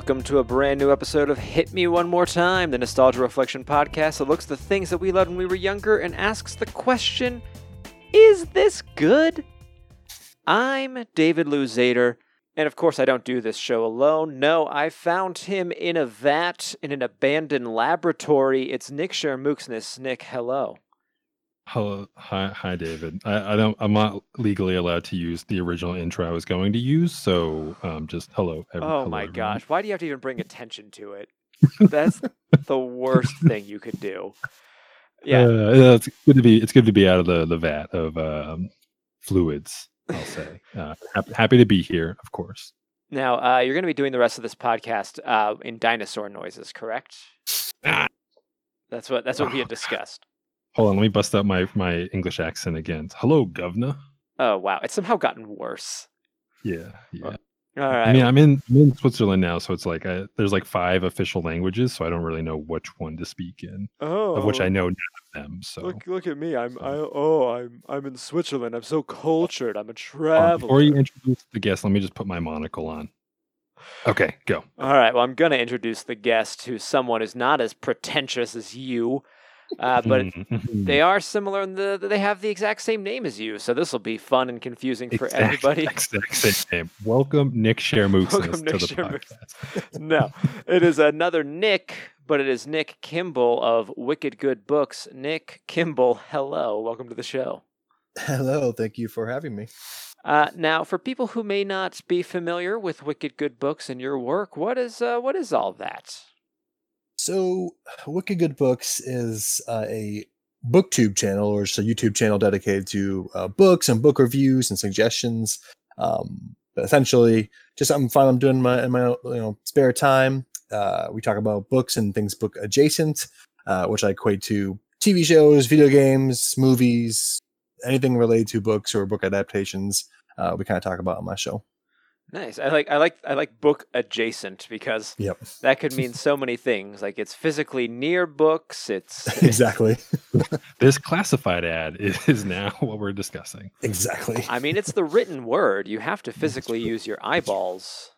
Welcome to a brand new episode of Hit Me One More Time, the nostalgia reflection podcast that looks at the things that we loved when we were younger and asks the question Is this good? I'm David Lou Zader, and of course, I don't do this show alone. No, I found him in a vat in an abandoned laboratory. It's Nick Shermooksness. Nick, hello. Hello, hi, hi, David. I, I don't. I'm not legally allowed to use the original intro I was going to use, so um, just hello. ev- Oh hello, my everyone. gosh, why do you have to even bring attention to it? That's the worst thing you could do. Yeah. Uh, yeah, it's good to be. It's good to be out of the the vat of um, fluids. I'll say. Uh, happy, happy to be here, of course. Now, uh, you're going to be doing the rest of this podcast uh, in dinosaur noises, correct? Ah. That's what that's what we had discussed. Hold on, let me bust out my my English accent again. Hello, governor. Oh wow, it's somehow gotten worse. Yeah, yeah. All right. I mean, I'm in I'm in Switzerland now, so it's like I, there's like five official languages, so I don't really know which one to speak in, oh, of which I oh. know none of them. So Look, look at me. I'm I, oh, I'm I'm in Switzerland. I'm so cultured. I'm a traveler. before you introduce the guest, let me just put my monocle on. Okay, go. All right. Well, I'm going to introduce the guest, who's someone who's not as pretentious as you, uh, but Mhm. they are similar in the they have the exact same name as you. So this will be fun and confusing for Exact- everybody. Exact same name. Welcome, Nick Shermooksness Welcome, to the Shermooks. podcast. no, it is another Nick, but it is Nick Kimball of Wicked Good Books. Nick Kimball, hello, welcome to the show. Hello, thank you for having me. Uh, now, for people who may not be familiar with Wicked Good Books and your work, what is uh, what is all that? So, Wicked Good Books is uh, a booktube channel or just a YouTube channel dedicated to uh, books and book reviews and suggestions. Um, essentially, just something fun I'm doing in my, in my you know spare time. Uh, we talk about books and things book adjacent, uh, which I equate to TV shows, video games, movies, anything related to books or book adaptations. Uh, we kind of talk about on my show. Nice. I like I like I like book adjacent because Yep, that could mean so many things. Like it's physically near books. It's exactly, This classified ad is now what we're discussing. exactly. I mean, it's the written word. You have to physically use your eyeballs.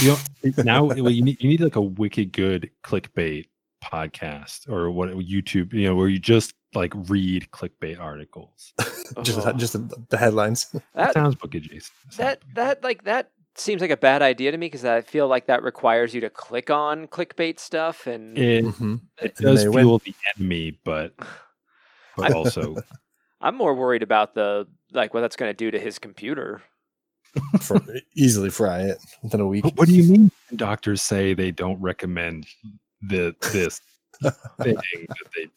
You know, now well, you need you need like a wicked good clickbait podcast or what YouTube, you know, where you just like read clickbait articles. just Oh. just the, the headlines. That That sounds book adjacent. That that like that seems like a bad idea to me because I feel like that requires you to click on clickbait stuff and adjacent. It, Mhm. it does they win. fuel the enemy, but but also I'm more worried about the like what that's going to do to his computer. for easily fry it within a week. But what do you mean doctors say they don't recommend the this thing that they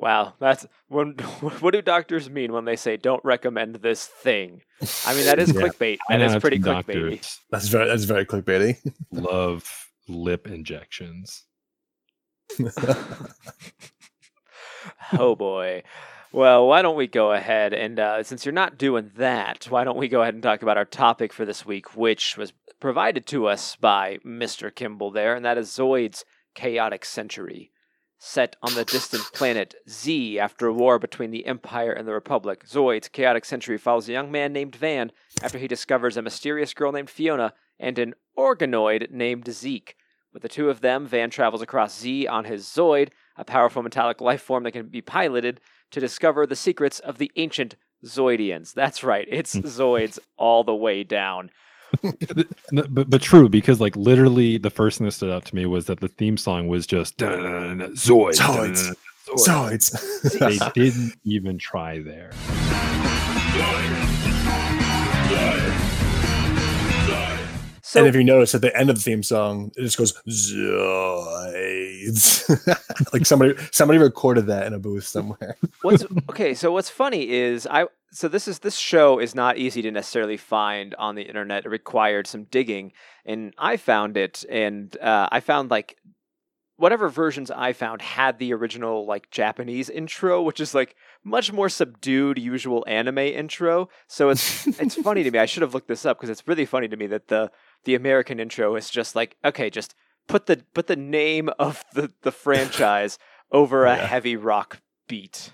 Wow, that's when what do doctors mean when they say don't recommend this thing? I mean that is Yeah, clickbait. I That is know pretty some clickbaity. That's very that's very clickbaity. love lip injections. oh boy. Well, why don't we go ahead and uh, since you're not doing that, why don't we go ahead and talk about our topic for this week, which was provided to us by Mr. Kimball there, and that is Zoid's Chaotic Century. Set on the distant planet Z after a war between the Empire and the Republic, Zoid's Chaotic Century follows a young man named Van after he discovers a mysterious girl named Fiona and an organoid named Zeke. With the two of them, Van travels across Z on his Zoid, a powerful metallic life form that can be piloted, to discover the secrets of the ancient Zoidians. That's right, it's Zoids all the way down. No, but but true because like literally the first thing that stood out to me was that the theme song was just Zoids. Zoids. it's They didn't even try there. So, and if you notice at the end of the theme song, it just goes Zoids. like somebody somebody recorded that in a booth somewhere. what's okay so what's funny is i so this is this show is not easy to necessarily find on the internet it required some digging and i found it and uh, i found like whatever versions I found had the original like Japanese intro, which is like much more subdued usual anime intro. So it's it's funny to me. I should have looked this up because it's really funny to me that the the American intro is just like okay, just put the put the name of the the franchise over a Yeah. heavy rock beat.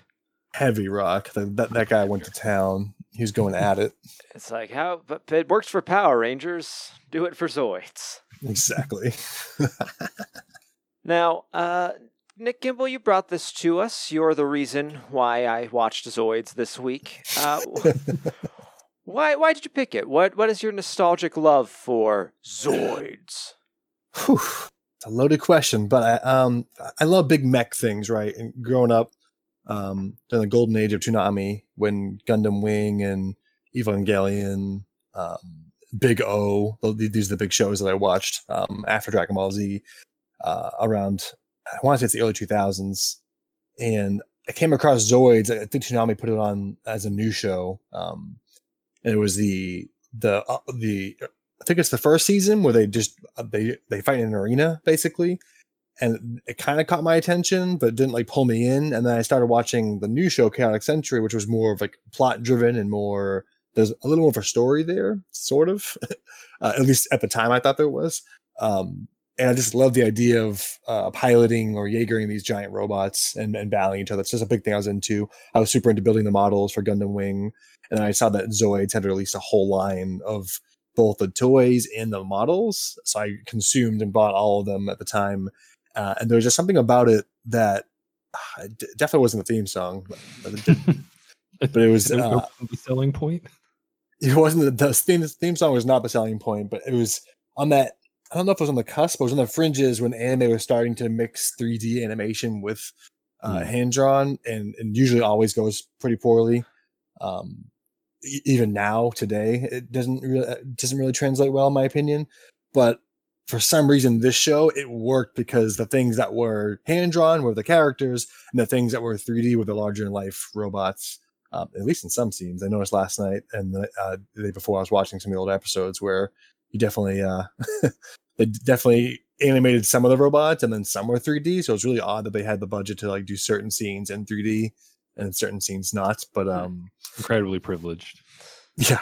Heavy rock. That, that that guy went to town. He was going at it. It's like how but it works for Power Rangers. Do it for Zoids. Exactly. Now, uh, Nick Kimball, you brought this to us. You're the reason why I watched Zoids this week. Uh, why? Why did you pick it? What? What is your nostalgic love for Zoids? Whew. It's a loaded question, but I um I love big mech things, right? And growing up, um, during the golden age of Toonami, when Gundam Wing and Evangelion, um, Big O, these are the big shows that I watched um, after Dragon Ball Z, uh, around I want to say it's the early two thousands, and I came across Zoids. I think Toonami put it on as a new show, um, and it was the the uh, the I think it's the first season where they just uh, they they fight in an arena basically, and it kind of caught my attention, but didn't like pull me in. And then I started watching the new show Chaotic Century, which was more of like plot driven and more. There's a little more of a story there, sort of. uh, at least at the time, I thought there was. Um, and I just love the idea of uh, piloting or Jaegering these giant robots and, and battling each other. It's just a big thing I was into. I was super into building the models for Gundam Wing, and I saw that Zoids had released a whole line of both the toys and the models. So I consumed and bought all of them at the time. Uh, and there was just something about it that uh, d- definitely wasn't the theme song, but, but it, did, but it was. Uh, the selling point. it wasn't the, the theme, theme song was not the selling point, but it was on that. I don't know if it was on the cusp, but it was on the fringes when anime was starting to mix 3D animation with uh, Mm. hand drawn, and, and usually always goes pretty poorly. Um, even now, today, it doesn't really it doesn't really translate well, in my opinion. But for some reason, this show it worked because the things that were hand drawn were the characters, and the things that were 3D were the larger than life robots um, at least in some scenes. I noticed last night and the, uh, the day before I was watching some of the old episodes where you definitely, uh, they definitely animated some of the robots and then some were 3D. So it's really odd that they had the budget to like do certain scenes in 3D and certain scenes not. But um, Incredibly privileged. yeah,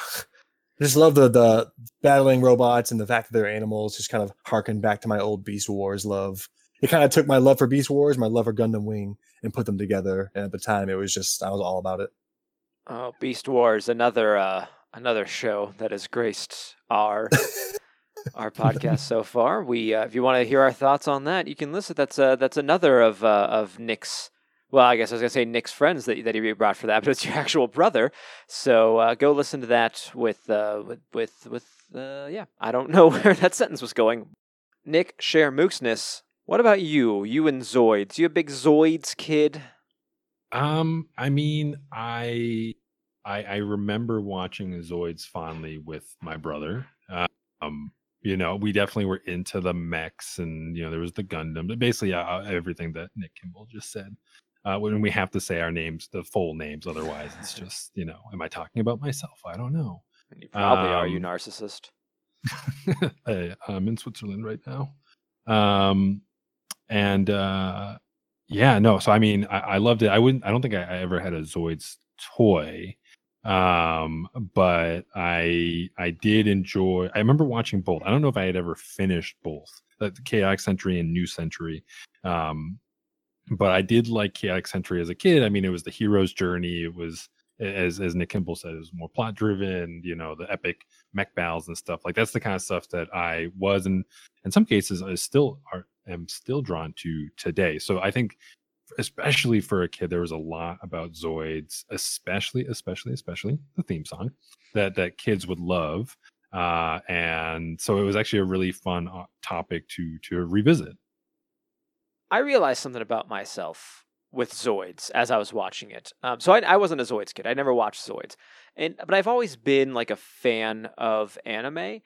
just love the the battling robots and the fact that they're animals. Just kind of harken back to my old Beast Wars love. It kind of took my love for Beast Wars, my love for Gundam Wing, and put them together. And at the time, it was just I was all about it. Oh, Beast Wars, another uh, another show that has graced our our podcast so far. We, uh, if you want to hear our thoughts on that, you can listen. That's uh, that's another of uh, of Nick's. Well, I guess I was gonna say Nick's friends that that he brought for that, but it's your actual brother. So uh, go listen to that with uh, with with with uh, yeah. I don't know where that sentence was going. Nick, Shermooksness. What about you? You and Zoids. You a big Zoids kid? Um, I mean, I I, I remember watching Zoids fondly with my brother. Um, you know, we definitely were into the mechs, and you know, there was the Gundam, basically uh, everything that Nick Kimball just said. Uh, when we have to say our names, the full names, otherwise it's just you know, am I talking about myself? I don't know. You probably are, you Um, narcissist. Hey, I'm in Switzerland right now. Um, and uh, yeah, no. So I mean, I, I loved it. I wouldn't. I don't think I, I ever had a Zoids toy, um, but I I did enjoy. I remember watching both. I don't know if I had ever finished both, the the Chaotic Century and New Century. Um, but I did like Chaotic Century as a kid. I mean, it was the hero's journey. It was as as Nick Kimball said, it was more plot driven. You know, the epic mech battles and stuff like that's the kind of stuff that I was and in some cases I still are am still drawn to today. So I think especially for a kid there was a lot about Zoids, especially especially especially the theme song that that kids would love. Uh, and so it was actually a really fun uh, topic to to revisit. I realized something about myself with Zoids as I was watching it. Um, so I, I wasn't a Zoids kid. I never watched Zoids, and but I've always been like a fan of anime.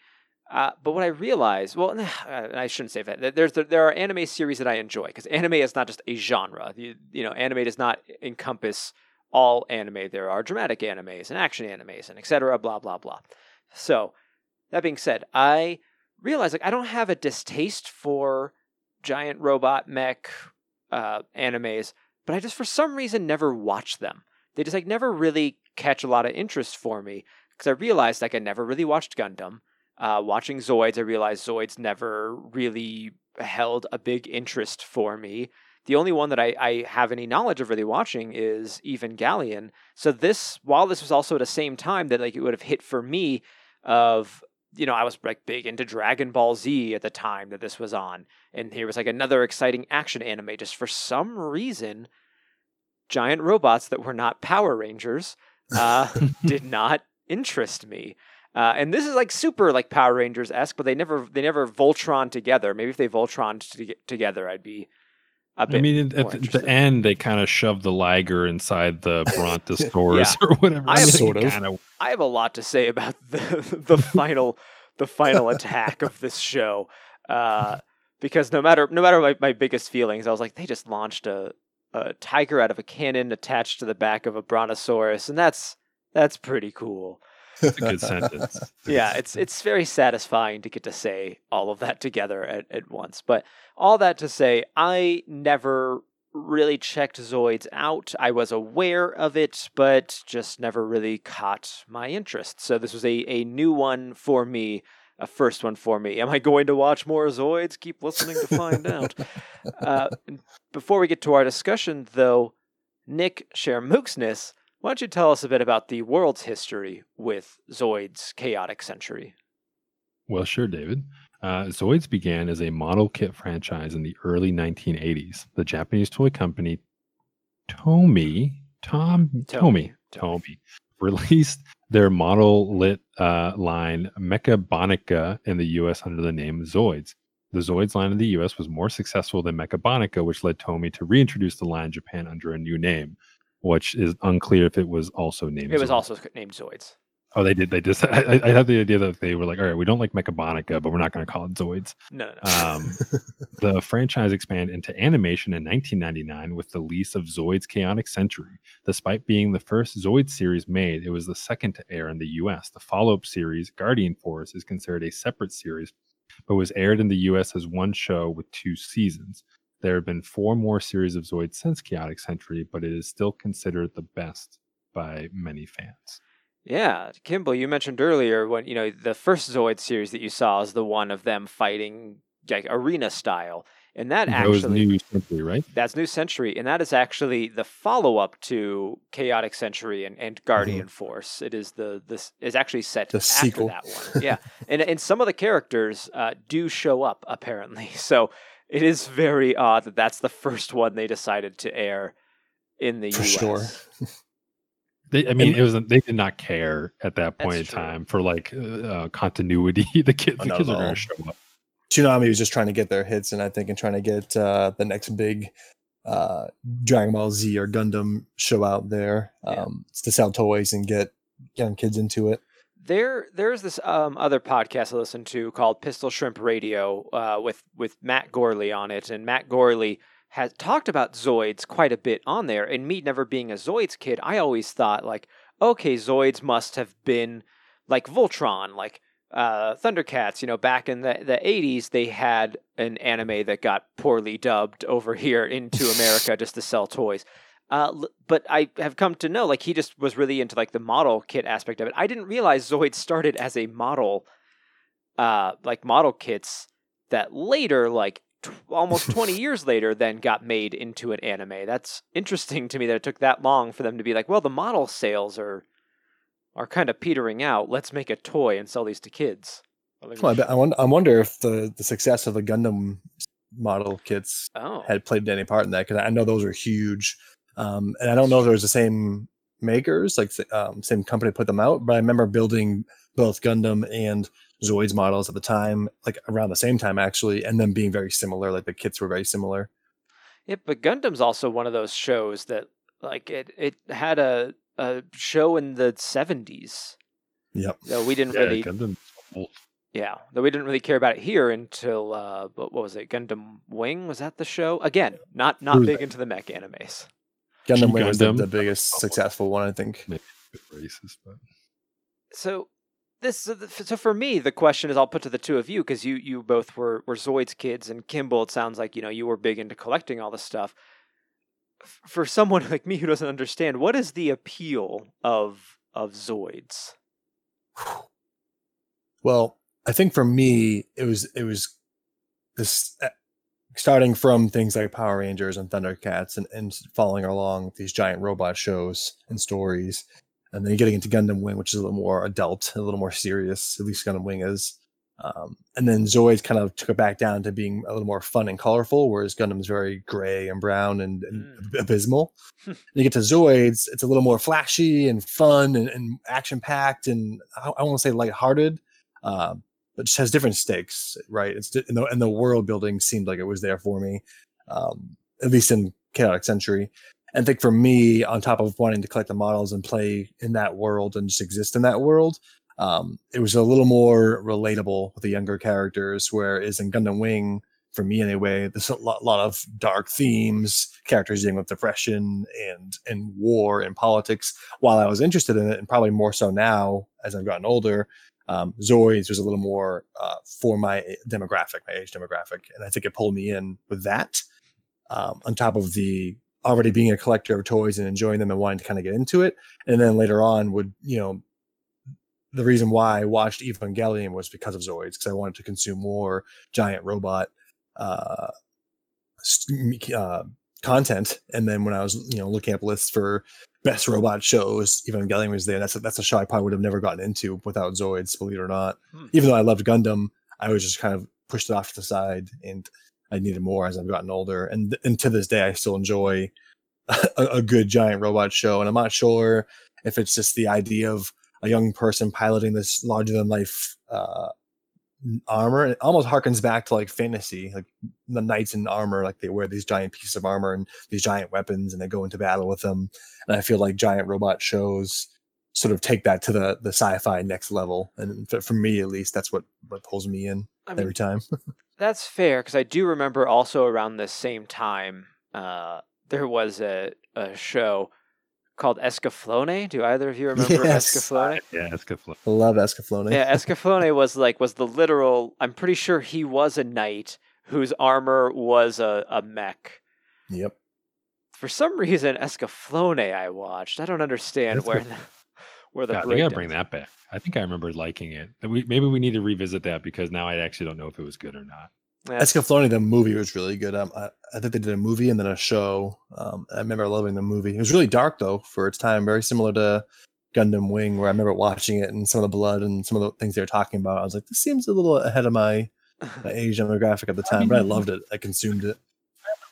Uh, but what I realized, well, I shouldn't say that. There's there are anime series that I enjoy because anime is not just a genre. You, you know, anime does not encompass all anime. There are dramatic animes and action animes and etc. Blah blah blah. So that being said, I realized like I don't have a distaste for giant robot mech uh, animes, but I just for some reason never watched them. They just like never really catch a lot of interest for me because I realized like I never really watched Gundam. Uh, watching Zoids, I realized Zoids never really held a big interest for me. The only one that I, I have any knowledge of really watching is Evangelion. So this, while this was also at the same time that like it would have hit for me, of you know I was like big into Dragon Ball Z at the time that this was on, and here was like another exciting action anime. Just for some reason, giant robots that were not Power Rangers uh, did not interest me. Uh, and this is like super like Power Rangers esque, but they never they never Voltron together. Maybe if they Voltron to- together, I'd be. I mean, at the, end, they kind of shoved the Liger inside the Brontosaurus Yeah. or whatever. I have- Sort of. Kind of I have a lot to say about the the final the final attack of this show. Uh, because no matter no matter my, my biggest feelings, I was like, they just launched a, a tiger out of a cannon attached to the back of a brontosaurus, and that's that's pretty cool. A good sentence. Yeah, it's it's very satisfying to get to say all of that together at, at once. But all that to say, I never really checked Zoids out. I was aware of it, but just never really caught my interest. So this was a, a new one for me, a first one for me. Am I going to watch more Zoids? Keep listening to find out. Uh, before we get to our discussion, though, Nick Shermooksness, why don't you tell us a bit about the world's history with Zoid's chaotic century? Well, sure, David. Uh, Zoids began as a model kit franchise in the early 1980s. The Japanese toy company Tomy, Tom, Tomy, Tomy. Released their model lit uh, line Mechabonica in the U.S. under the name Zoids. The Zoids line in the U.S. was more successful than Mechabonica, which led Tomy to reintroduce the line in Japan under a new name, which is unclear if it was also named. It was Zoids. also named Zoids. Oh, they did. They just. I, I had the idea that they were like, all right, we don't like Mechabonica, but we're not going to call it Zoids. No, no, no. Um, the franchise expanded into animation in 1999 with the release of Zoid's Chaotic Century. Despite being the first Zoid series made, it was the second to air in the US. The follow up series, Guardian Force, is considered a separate series, but was aired in the US as one show with two seasons. There have been four more series of Zoids since Chaotic Century, but it is still considered the best by many fans. Yeah, Kimball, you mentioned earlier when you know the first Zoid series that you saw is the one of them fighting like arena style, and that That was actually New Century, right? that's New Century, and that is actually the follow up to Chaotic Century and, and Guardian Force. It is the this is actually set The after sequel. that one. Yeah, and and some of the characters uh, do show up apparently, so it is very odd that that's the first one they decided to air in the For U.S. sure. They, I mean, And- it was they did not care at that point in That's true. time for like uh, continuity. the kids, Oh, the not kids at are going to show up. Toonami was just trying to get their hits, and I think, and trying to get uh, the next big uh, Dragon Ball Z or Gundam show out there Yeah. um, to sell toys and get young kids into it. There, there's this um, other podcast I listen to called Pistol Shrimp Radio uh, with with Matt Gorley on it, and Matt Gorley has talked about Zoids quite a bit on there. And me never being a Zoids kid, I always thought like, okay, Zoids must have been like Voltron, like uh, Thundercats. You know, back in the the '80s, they had an anime that got poorly dubbed over here into America just to sell toys. Uh, but I have come to know, like, he just was really into like the model kit aspect of it. I didn't realize Zoid started as a model, uh, like model kits that later, like tw- almost twenty years later, then got made into an anime. That's interesting to me that it took that long for them to be like, well, the model sales are are kind of petering out. Let's make a toy and sell these to kids. Well, Well, I, bet, I, wonder, I wonder if the, the success of the Gundam model kits oh, had played any part in that because I know those are huge. Um, and I don't know if it was the same makers, like um, same company put them out, but I remember building both Gundam and Zoids models at the time, like around the same time actually, and them being very similar. Like the kits were very similar. Yeah, but Gundam's also one of those shows that like it it had a a show in the seventies. Yep. Though we didn't Yeah, really Gundam- yeah, though we didn't really care about it here until uh what, what was it? Gundam Wing was that the show? Again, not not Who's big that? into the mech animes. Gundam Wing was the, the biggest successful one, I think. Maybe a bit racist, but So this so for me the question is I'll put to the two of you because you you both were were Zoids kids and Kimball it sounds like you know you were big into collecting all this stuff. For someone like me who doesn't understand, what is the appeal of of Zoids? Well, I think for me, it was it was this uh, starting from things like Power Rangers and Thundercats and, and following along these giant robot shows and stories. And then getting into Gundam Wing, which is a little more adult, a little more serious, at least Gundam Wing is. Um, and then Zoids kind of took it back down to being a little more fun and colorful, whereas Gundam's very gray and brown and, and abysmal. and you get to Zoids, it's a little more flashy and fun and, and action packed and I, I won't say lighthearted, uh, but just has different stakes, right? It's and the, and the world building seemed like it was there for me, um, at least in Chaotic Century. And I think for me, on top of wanting to collect the models and play in that world and just exist in that world, um, it was a little more relatable with the younger characters. Whereas in Gundam Wing, for me anyway, there's a lot, lot of dark themes, characters dealing with depression and and war and politics. While I was interested in it, and probably more so now as I've gotten older, um, Zoids was a little more uh, for my demographic, my age demographic, and I think it pulled me in with that. Um, on top of the already being a collector of toys and enjoying them and wanting to kind of get into it, and then later on would you know the reason why I watched Evangelion was because of Zoids because I wanted to consume more giant robot uh, uh, content. And then when I was you know looking up lists for best robot shows, even Evangelion was there. That's a, that's a show I probably would have never gotten into without Zoids, believe it or not. Hmm. Even though I loved Gundam, I was just kind of pushed it off to the side, and I needed more as I've gotten older. And and to this day, I still enjoy a, a good giant robot show. And I'm not sure if it's just the idea of a young person piloting this larger than life uh, armor. It almost harkens back to like fantasy, like the knights in armor, like they wear these giant pieces of armor and these giant weapons, and they go into battle with them. And I feel like giant robot shows sort of take that to the the sci-fi next level. And for, for me, at least, that's what what pulls me in I mean, every time. That's fair because I do remember also around this same time uh, there was a a show called Escaflowne. Do either of you remember Yes. Escaflowne? Yeah, it's good. Fl- I love Escaflowne. Yeah, Escaflowne was like was the literal. I'm pretty sure he was a knight whose armor was a, a mech. Yep. For some reason, Escaflowne I watched. I don't understand where the, where the God, they gotta bring that back. I think I remember liking it. We, maybe we need to revisit that because now I actually don't know if it was good or not. Yeah. Escaflowne, the movie was really good. Um, I, I think they did a movie and then a show. Um, I remember loving the movie. It was really dark though for its time, very similar to Gundam Wing, where I remember watching it and some of the blood and some of the things they were talking about. I was like, this seems a little ahead of my, my age demographic at the time, but I loved it. I consumed it.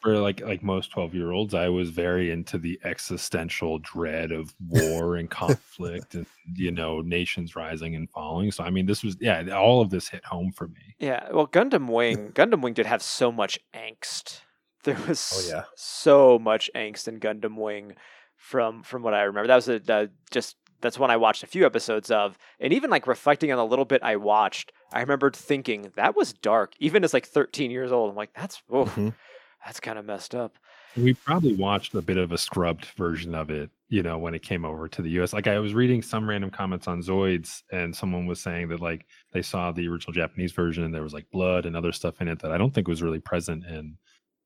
For like like most twelve year olds, I was very into the existential dread of war and conflict and you know nations rising and falling. So I mean, this was yeah, all of this hit home for me. Yeah, well, Gundam Wing, Gundam Wing did have so much angst. There was Oh, yeah. so much angst in Gundam Wing from from what I remember. That was a uh, just that's one I watched a few episodes of, and even like reflecting on a little bit I watched, I remembered thinking that was dark, even as like 13 years old. I'm like, that's oh, Mhm. That's kind of messed up. We probably watched a bit of a scrubbed version of it, you know, when it came over to the US. Like I was reading some random comments on Zoids and someone was saying that like they saw the original Japanese version and there was like blood and other stuff in it that I don't think was really present in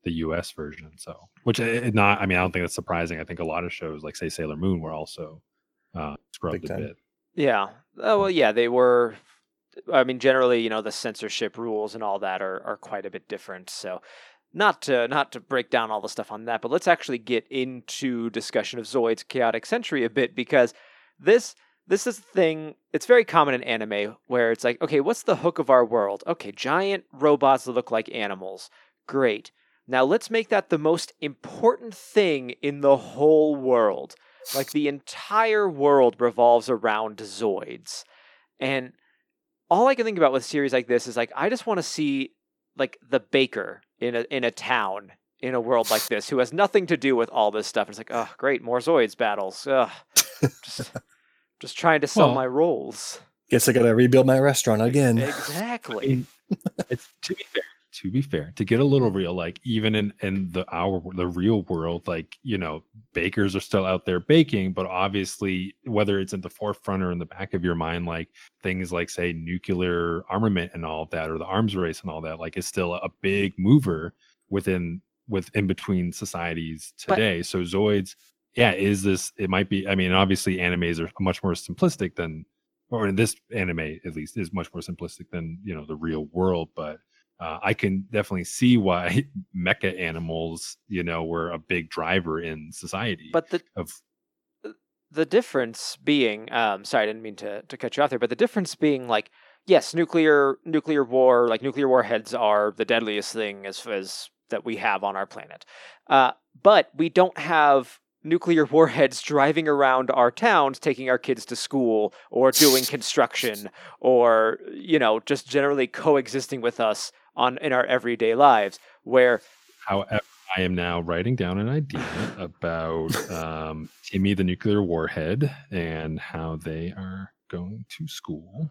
the US version. So, which it it not I mean, I don't think that's surprising. I think a lot of shows like say Sailor Moon were also uh scrubbed a bit. Yeah. Oh well, yeah, they were. I mean, generally, you know, the censorship rules and all that are are quite a bit different. So, not to not to break down all the stuff on that, but let's actually get into discussion of Zoid's Chaotic Century a bit because this this is the thing. It's very common in anime where it's like, okay, what's the hook of our world? Okay, giant robots that look like animals. Great. Now let's make that the most important thing in the whole world. Like the entire world revolves around Zoids. And all I can think about with a series like this is like I just want to see like the baker in a in a town in a world like this who has nothing to do with all this stuff. It's like, oh great, more Zoids battles. Ugh. just, just trying to sell Well- my rolls. Guess I gotta rebuild my restaurant again. Exactly. mean, it's to be fair to be fair to get a little real like even in in the our the real world like you know bakers are still out there baking, but obviously, whether it's at the forefront or in the back of your mind, like things like say nuclear armament and all of that, or the arms race and all that, like is still a big mover within with in between societies But- today. so Zoids, yeah, is this? It might be. I mean, obviously, animes are much more simplistic than, or in this anime at least, is much more simplistic than you know the real world, but. Uh, I can definitely see why mecha animals, you know, were a big driver in society. But the of the difference being um sorry i didn't mean to, to cut you off there but the difference being like yes nuclear nuclear war like nuclear warheads are the deadliest thing as, as that we have on our planet uh, but we don't have nuclear warheads driving around our towns taking our kids to school or doing construction or you know just generally coexisting with us on in our everyday lives where However, I am now writing down an idea about um, Timmy the nuclear warhead and how they are going to school.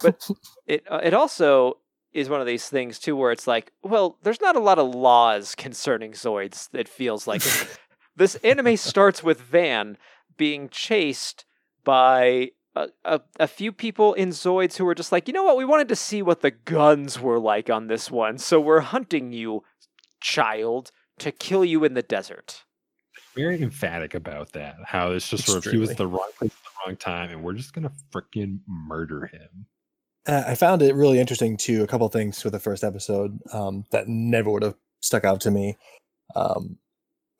But it uh, it also is one of these things too where it's like well there's not a lot of laws concerning zoids it feels like this anime starts with van being chased by a, a, a few people in zoids who were just like you know what we wanted to see what the guns were like on this one so we're hunting you child to kill you in the desert Very emphatic about that. How it's just sort of he was the wrong place at the wrong time, and we're just gonna freaking murder him. Uh, I found it really interesting too. A couple things with the first episode um, that never would have stuck out to me. Um,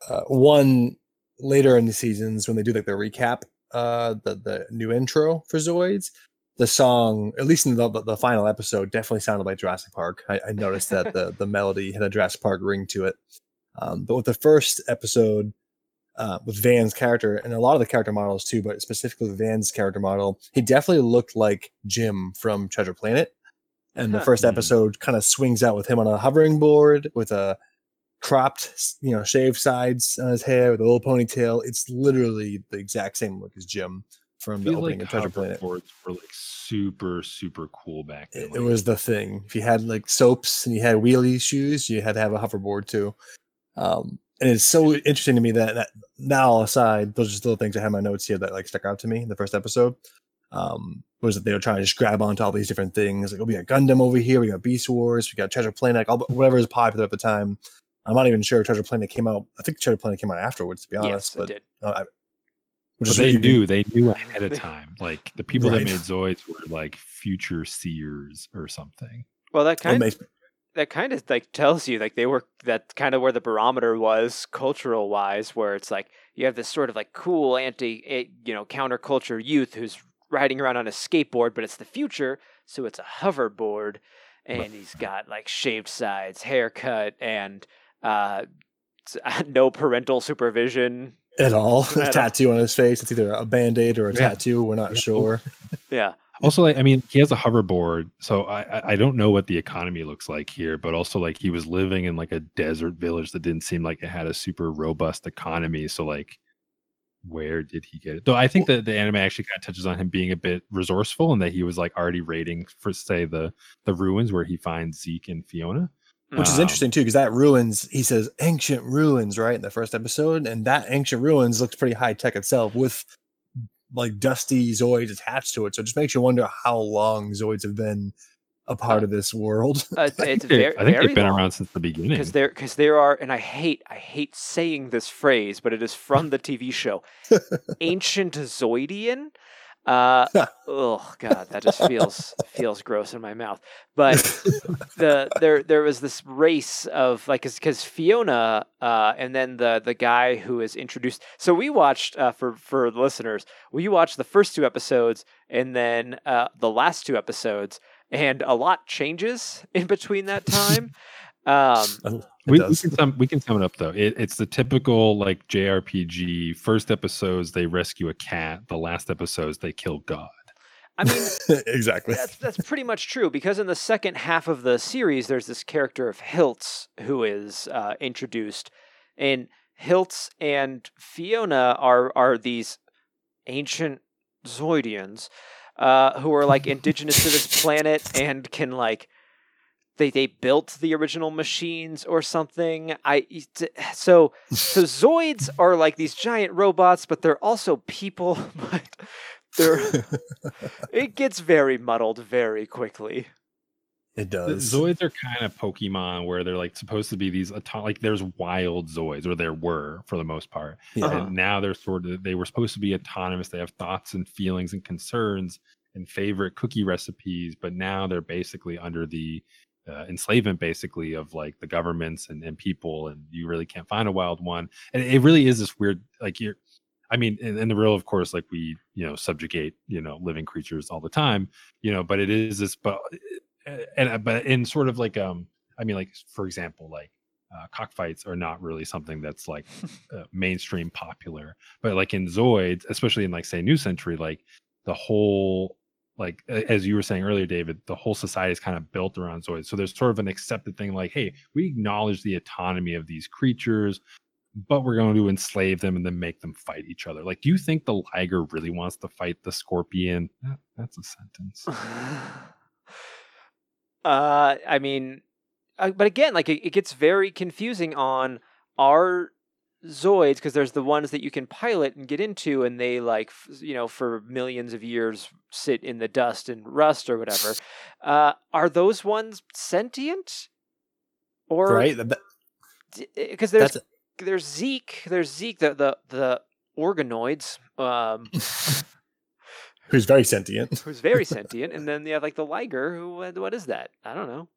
uh, one later in the seasons when they do like the recap, uh, the the new intro for Zoids, the song, at least in the, the, the final episode, definitely sounded like Jurassic Park. I, I noticed that the the melody had a Jurassic Park ring to it. Um, but with the first episode, uh, with Van's character and a lot of the character models too, but specifically Van's character model, he definitely looked like Jim from Treasure Planet. And the first Hmm. episode kind of swings out with him on a hovering board with a cropped, you know, shaved sides on his hair with a little ponytail. It's literally the exact same look as Jim from the opening like of Treasure Planet. were like super super cool back then. It, it was the thing. If you had like soaps and you had wheelie shoes, you had to have a hoverboard too. Um, and it's so interesting to me that, that now aside, those are just little things I have my notes here that like stuck out to me in the first episode. Um, was that they were trying to just grab onto all these different things? Like, oh, we got Gundam over here, we got Beast Wars, we got Treasure Planet, like all, whatever is popular at the time. I'm not even sure if Treasure Planet came out. I think Treasure Planet came out afterwards, to be honest. yes it but did uh, I, which But is they really- knew they knew ahead of time. Like the people Right. that made Zoids were like future seers or something. well that kind makes- that kind of like tells you like they were that kind of where the barometer was cultural wise where it's like you have this sort of like cool anti eh, you know counterculture youth who's riding around on a skateboard but it's the future so it's a hoverboard and he's got like shaved sides haircut and uh no parental supervision at all. I A don't- tattoo on his face. It's either a band aid or a Yeah. tattoo. We're not Yeah. sure. yeah Also, like I mean, he has a hoverboard, so I I- I don't know what the economy looks like here, but also like he was living in like a desert village that didn't seem like it had a super robust economy. So like, where did he get it? Though I think that the anime actually kind of touches on him being a bit resourceful and that he was like already raiding for say the the ruins where he finds Zeke and Fiona. Which is interesting too, because that ruins, he says ancient ruins, right? In the first episode. And that ancient ruins looks pretty high tech itself with like dusty Zoids attached to it. So it just makes you wonder how long Zoids have been a part of this world. uh, it's, I think, it's they- very I think very they've been long. around since the beginning. because there because there are and i hate i hate saying this phrase but it is from the tv show ancient zoidian uh oh god that just feels feels gross in my mouth. But the there there was this race of like because fiona uh and then the the guy who is introduced so we watched uh for for the listeners we watched the first two episodes and then uh the last two episodes and a lot changes in between that time um we, we can sum we can sum it up though. It, it's the typical like JRPG. First episodes they rescue a cat. The last episodes they kill God. i mean exactly. that's that's pretty much true because in the second half of the series, there's this character of Hiltz who is uh, introduced, and Hiltz and Fiona are are these ancient Zoidians uh, who are like indigenous to this planet and can like they they built the original machines or something. I so so Zoids are like these giant robots, but they're also people. But they're it gets very muddled very quickly. It The does. Zoids are kind of Pokemon where they're like supposed to be these auto- like there's wild Zoids or there were for the most part. Yeah. Uh-huh. And now they're sort of they were supposed to be autonomous. They have thoughts and feelings and concerns and favorite cookie recipes, but now they're basically under the uh, enslavement basically of like the governments and, and people and you really can't find a wild one. And it really is this weird like you're i mean in, in the real of course like we you know subjugate you know living creatures all the time you know but it is this but and uh, but in sort of like um i mean like for example like uh, cockfights are not really something that's like uh, mainstream popular but like in zoids especially in like say new century like the whole like as you were saying earlier david the whole society is kind of built around zoids. So there's sort of an accepted thing like hey we acknowledge the autonomy of these creatures but we're going to enslave them and then make them fight each other. Like do you think the liger really wants to fight the scorpion? That- that's a sentence. Uh, I mean, uh, but again, like it, it gets very confusing on our Zoids because there's the ones that you can pilot and get into, and they like f- you know for millions of years sit in the dust and rust or whatever. Uh, are those ones sentient? Or right. Because there's That's there's Zeke, there's Zeke, the the the organoids, um, who's very sentient. who's very sentient, and then you have like the Liger, who what what is that? I don't know.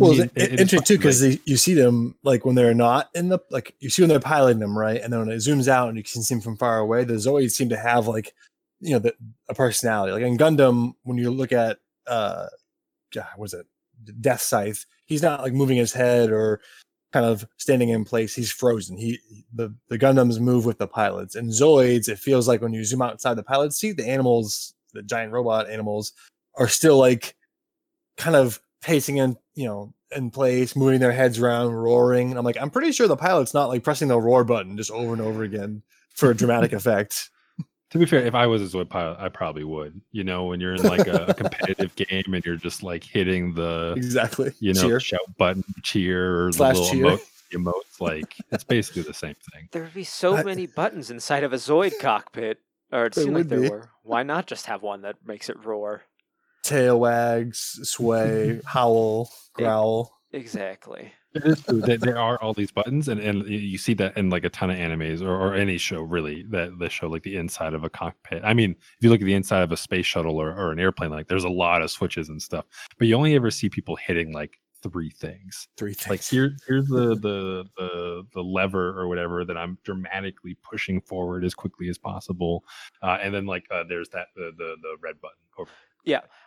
Well, mean, it's it- it interesting too because you see them like when they're not in the like you see when they're piloting them right, and then when it zooms out and you can see them from far away, the Zoids seem to have like you know the, a personality. Like in Gundam, when you look at uh, is it Death Scythe? He's not like moving his head or kind of standing in place. He's frozen. He the the Gundams move with the pilots. And Zoids, it feels like when you zoom outside the pilot seat, the animals, the giant robot animals, are still like kind of pacing in, you know, in place, moving their heads around, roaring. And I'm like, I'm pretty sure the pilot's not like pressing the roar button just over and over again for a dramatic effect. To be fair, if I was a Zoid pilot, I probably would. You know, when you're in like a, a competitive game and you're just like hitting the Exactly. you know Cheer. shout button cheer or Slash the little cheer. emote, emotes, like it's basically the same thing. There would be so I- many buttons inside of a Zoid cockpit, or it There seemed like there be. were. Why not just have one that makes it roar? Tail wags, sway, howl, growl. Exactly. It is true that there are all these buttons, and, and you- you see that in like a ton of animes or, or any show really that that show like the inside of a cockpit. I mean, if you look at the inside of a space shuttle or, or an airplane, like there's a lot of switches and stuff, but you only ever see people hitting like three things. Three things. Like here, here's the the the the lever or whatever that I'm dramatically pushing forward as quickly as possible, uh, and then like uh, there's that the, the the red button over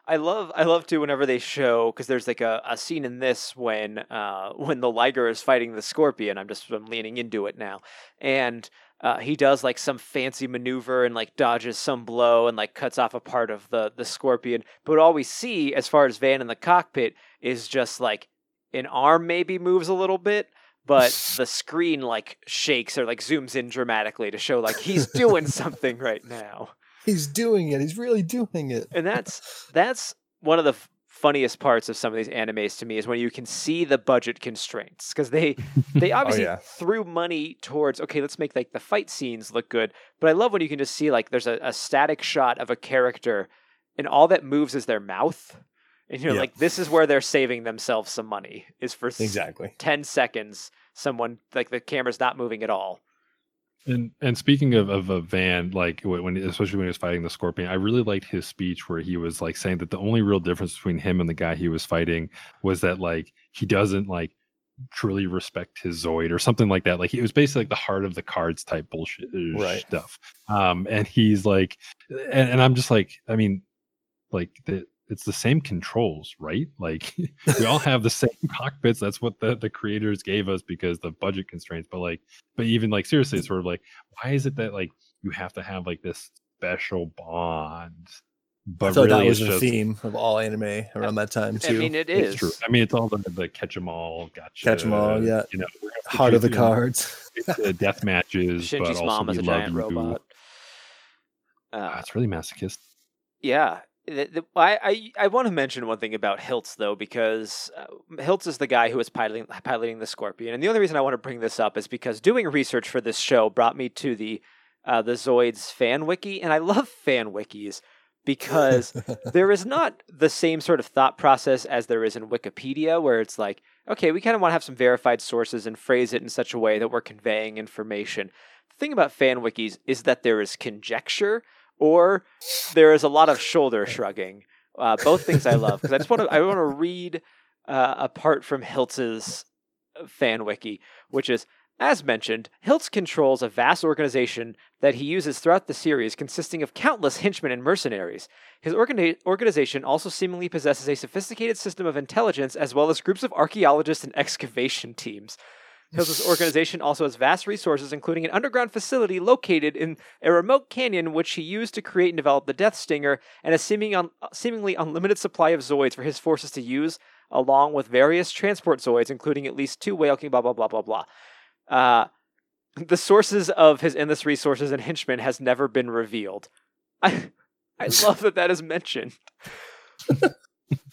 I love I love to whenever they show because there's like a, a scene in this when uh when the Liger is fighting the Scorpion. I'm just I'm leaning into it now, and uh, he does like some fancy maneuver and like dodges some blow and like cuts off a part of the the Scorpion. But all we see as far as Van in the cockpit is just like an arm maybe moves a little bit. But the screen like shakes or like zooms in dramatically to show like he's doing something right now He's doing it. He's really doing it. and that's that's one of the funniest parts of some of these animes to me is when you can see the budget constraints because they they oh, obviously yeah. threw money towards okay let's make like the fight scenes look good but i love when you can just see like there's a, a static shot of a character and all that moves is their mouth and you're Yeah. like this is where they're saving themselves some money is for Exactly. 10 seconds someone like the camera's not moving at all And and speaking of, of a van, like when especially when he was fighting the scorpion, I really liked his speech where he was like saying that the only real difference between him and the guy he was fighting was that like he doesn't like truly respect his Zoid or something like that. Like it was basically like the heart of the cards type bullshit uh, Right. stuff. Um, and he's like, and, and I'm just like, I mean, like the it's the same controls, right? Like we all have the same cockpits. That's what the, the creators gave us because the budget constraints. But like, but even like seriously, it's sort of like, why is it that like you have to have like this special bond? But I feel like really, that was it's the just theme of all anime around that time too. i mean it it's true. I mean, it's all the, the catch 'em all, gotcha. Catch 'em all, yeah. You know, we're gonna put Heart of the through cards. the death matches, but shinji's also mom is a giant you. robot Ah, uh, it's really masochist. Yeah, the, the, I, I I want to mention one thing about Hiltz though because uh, Hiltz is the guy who is piloting piloting the Scorpion, and the only reason I want to bring this up is because doing research for this show brought me to the uh, the Zoids fan wiki, and I love fan wikis because there is not the same sort of thought process as there is in Wikipedia, where it's like, okay, we kind of want to have some verified sources and phrase it in such a way that we're conveying information. The thing about fan wikis is that there is conjecture or there is a lot of shoulder shrugging. Uh, both things I love because I just want to I want to read uh, apart from Hiltz's fan wiki, which is as mentioned, Hiltz controls a vast organization that he uses throughout the series, consisting of countless henchmen and mercenaries. His organi- organization also seemingly possesses a sophisticated system of intelligence as well as groups of archaeologists and excavation teams. Hiltz's organization also has vast resources, including an underground facility located in a remote canyon, which he used to create and develop the Death Stinger, and a seeming un- seemingly unlimited supply of Zoids for his forces to use, along with various transport Zoids, including at least two Whale King, blah, blah, blah, blah, blah. Uh, the sources of his endless resources and henchmen has never been revealed. I, I love that that is mentioned.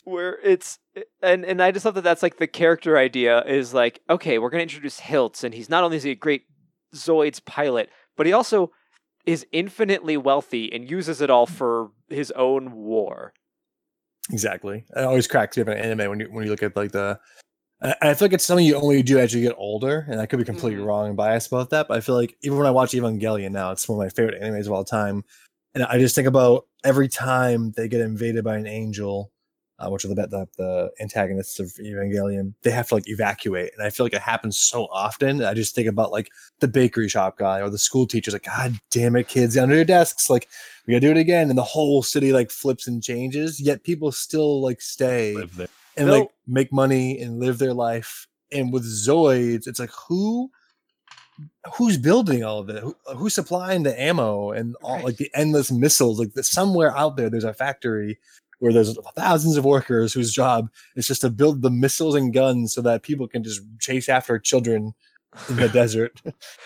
Where it's and and I just love that that's like the character idea is like okay we're gonna introduce Hiltz and he's not only is he a great Zoids pilot but he also is infinitely wealthy and uses it all for his own war. Exactly. It always cracks me up in anime when you when you look at like the. I feel like it's something you only do as you get older, and I could be completely Mhm. wrong and biased about that. But I feel like even when I watch Evangelion now, it's one of my favorite animes of all time, and I just think about every time they get invaded by an angel, uh, which are the, the the antagonists of Evangelion, they have to like evacuate, and I feel like it happens so often. I just think about like the bakery shop guy or the school teachers, like God damn it, kids under your desks, like we gotta do it again, and the whole city like flips and changes, yet people still like stay and They'll- like make money and live their life. And with Zoids, it's like who who's building all of it? Who, who's supplying the ammo and all Right. like the endless missiles? Like the, somewhere out there, there's a factory where there's thousands of workers whose job is just to build the missiles and guns so that people can just chase after children in the desert.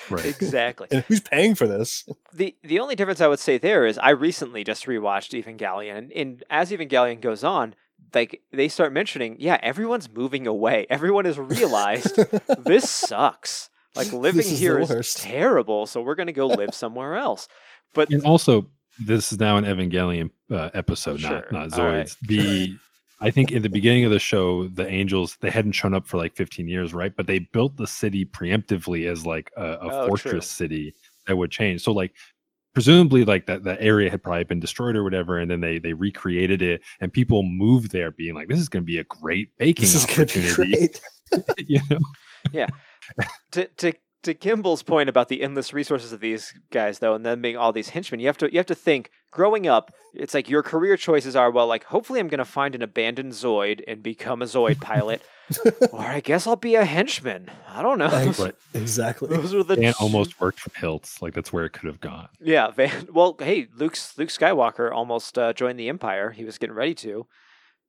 Right. Exactly. And who's paying for this? The the only difference I would say there is I recently just rewatched Evangelion, and, and as Evangelion goes on, like they start mentioning, yeah, everyone's moving away. Everyone has realized this sucks. Like living is here is terrible, so we're gonna go live somewhere else. But And also, this is now an Evangelion uh, episode, Sure. not not All right. Zoids. The I think in the beginning of the show, the Angels they hadn't shown up for like 15 years, right? But they built the city preemptively as like a, a Oh, fortress true. city that would change. So like presumably like that that area had probably been destroyed or whatever, and then they they recreated it, and people moved there, being like, "This is going to be a great baking This is opportunity." you know, to to to Kimball's point about the endless resources of these guys though and them being all these henchmen you have to you have to think growing up it's like your career choices are well like hopefully I'm going to find an abandoned zoid and become a zoid pilot or I guess I'll be a henchman I don't know Thanks. Exactly. those are the Dan two- almost worked for Hiltz. Like that's where it could have gone. yeah Van, well hey Luke's Luke Skywalker almost uh, joined the empire he was getting ready to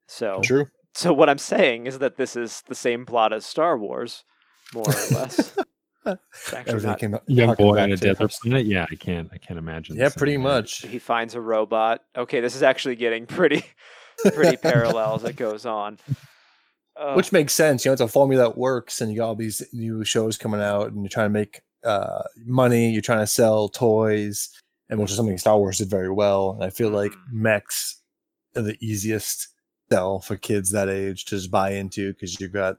so True. so what I'm saying is that this is the same plot as Star Wars more or less It's actually Everything came up. Young boy back on a to- desert planet. Yeah, I can't. I can't imagine. Yeah, pretty anymore. much. he finds a robot. Okay, this is actually getting pretty pretty parallel as it goes on. Uh, which makes sense. You know, it's a formula that works, and you got all these new shows coming out, and you're trying to make uh, money. You're trying to sell toys, and which is something Star Wars did very well. And I feel like Mhm. mechs are the easiest sell for kids that age to just buy into because you've got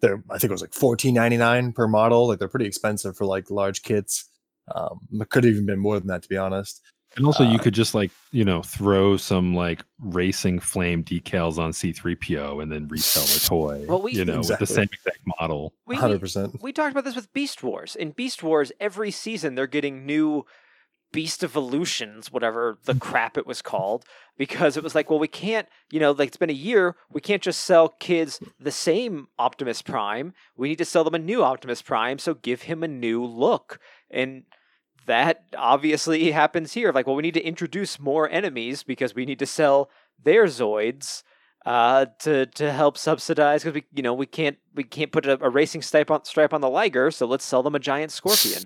they're I think it was like fourteen ninety nine per model. Like they're pretty expensive for like large kits. Um, it could have even been more than that, to be honest. And also, you Uh, could just like you know throw some like racing flame decals on C-3PO and then resell the toy. Well, we- you know, with the same exact model. Hundred percent. we talked about this with Beast Wars. In Beast Wars, every season they're getting new Beast Evolutions, whatever the crap it was called, because it was like, well, we can't, you know, like it's been a year, we can't just sell kids the same Optimus Prime. We need to sell them a new Optimus Prime, so give him a new look. And that obviously happens here. Like, well, we need to introduce more enemies because we need to sell their Zoids uh, to to help subsidize because we you know we can't we can't put a, a racing stripe on stripe on the Liger, so let's sell them a giant scorpion.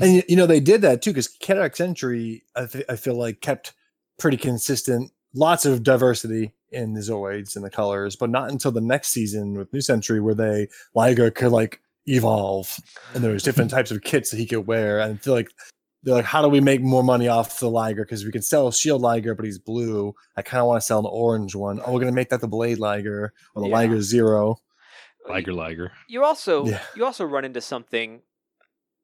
And you, you know they did that too because Chaotic Century, I, th- I feel like kept pretty consistent lots of diversity in the Zoids and the colors, but not until the next season with New Century where they Liger could like evolve and there was different types of kits that he could wear. And I feel like they're like, how do we make more money off the Liger? Because we can sell Shield Liger, but he's blue. I kind of want to sell an orange one. Oh, we're gonna make that the Blade Liger or the Yeah. Liger Zero. Liger, Liger. You also Yeah. you also run into something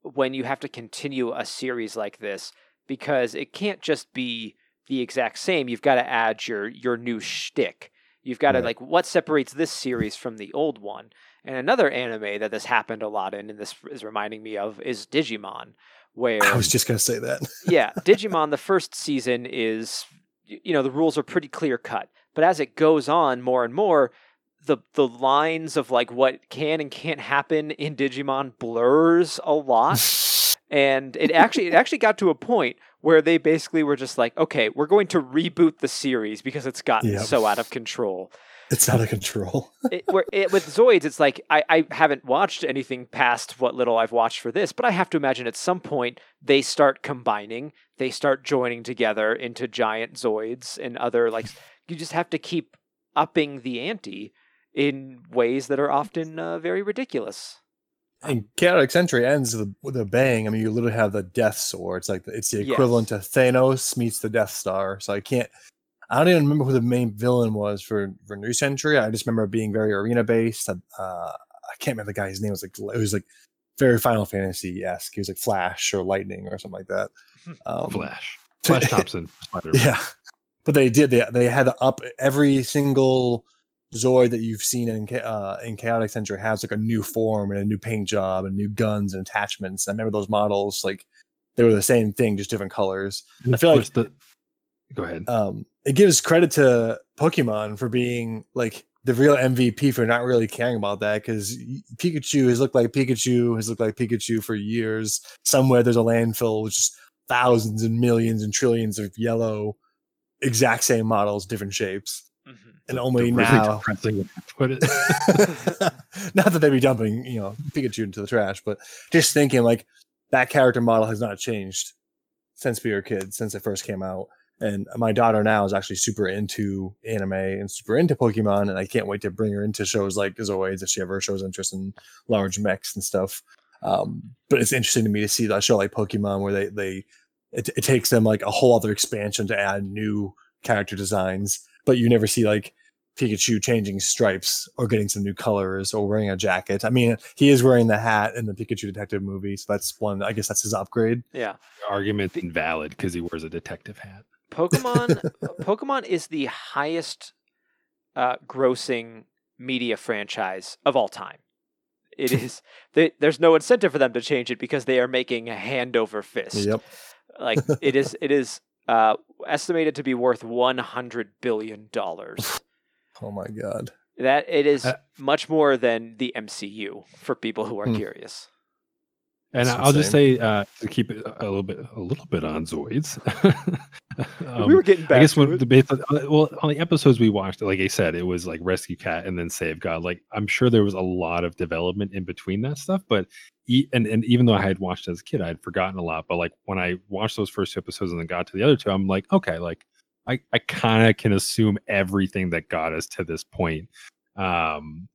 when you have to continue a series like this because it can't just be the exact same. You've got to add your your new shtick. You've got to Right. like what separates this series from the old one. And another anime that this happened a lot in, and this is reminding me of, is Digimon, where I was just gonna say that. yeah, Digimon, the first season is, you know, the rules are pretty clear cut. But as it goes on more and more, the the lines of like what can and can't happen in Digimon blurs a lot. and it actually it actually got to a point where they basically were just like, okay, we're going to reboot the series because it's gotten Yep. so out of control it's out of control. it, where it, with Zoids, it's like I, I haven't watched anything past what little I've watched for this, but I have to imagine at some point they start combining, they start joining together into giant Zoids and other like you just have to keep upping the ante in ways that are often uh, very ridiculous. And Chaotic Century ends with a, with a bang. I mean, you literally have the Death Saurer. It's like the- it's the equivalent to Thanos meets the Death Star. So I can't. I don't even remember who the main villain was for for New Century. I just remember being very arena based. Uh, I can't remember the guy's name. It was like it was like very Final Fantasy esque. He was like Flash or Lightning or something like that. Um, Flash. Flash Thompson. Spider-Man. Yeah, but they did. They they had to up every single Zoid that you've seen in uh, in Chaotic Century has like a new form and a new paint job and new guns and attachments. I remember those models like they were the same thing, just different colors. And I feel like- the. Go ahead. Um, it gives credit to Pokemon for being like the real MVP for not really caring about that because Pikachu has looked like Pikachu has looked like Pikachu for years. Somewhere there's a landfill with just thousands and millions and trillions of yellow, exact same models, different shapes, and only The really now. depressing way to put it. not that they'd be dumping, you know, Pikachu into the trash, but just thinking like that character model has not changed since we were kids, since it first came out. And my daughter now is actually super into anime and super into Pokemon, and I can't wait to bring her into shows like Zoids if she ever shows interest in large mechs and stuff. Um, but it's interesting to me to see that show like Pokemon where they they it, it takes them like a whole other expansion to add new character designs, but you never see like Pikachu changing stripes or getting some new colors or wearing a jacket. I mean, he is wearing the hat in the Pikachu Detective movie, so that's one. I guess that's his upgrade. Yeah. Argument invalid because he wears a detective hat. Pokemon Pokemon is the highest uh, grossing media franchise of all time. It is they, there's no incentive for them to change it because they are making hand over fist. Yep. Like it is it is uh, estimated to be worth 100 billion dollars. Oh my god. That it is Uh, much more than the MCU for people who are Hmm. curious. And That's I'll just say uh, to keep it a little bit, a little bit on Zoids. Um, we were getting back I guess to when the based on, uh, well on the episodes we watched, like I said, it was like Rescue Cat and then Save God. Like I'm sure there was a lot of development in between that stuff, but e- and and even though I had watched as a kid, I had forgotten a lot. But like when I watched those first two episodes and then got to the other two, I'm like, okay, like I I kind of can assume everything that got us to this point. Um,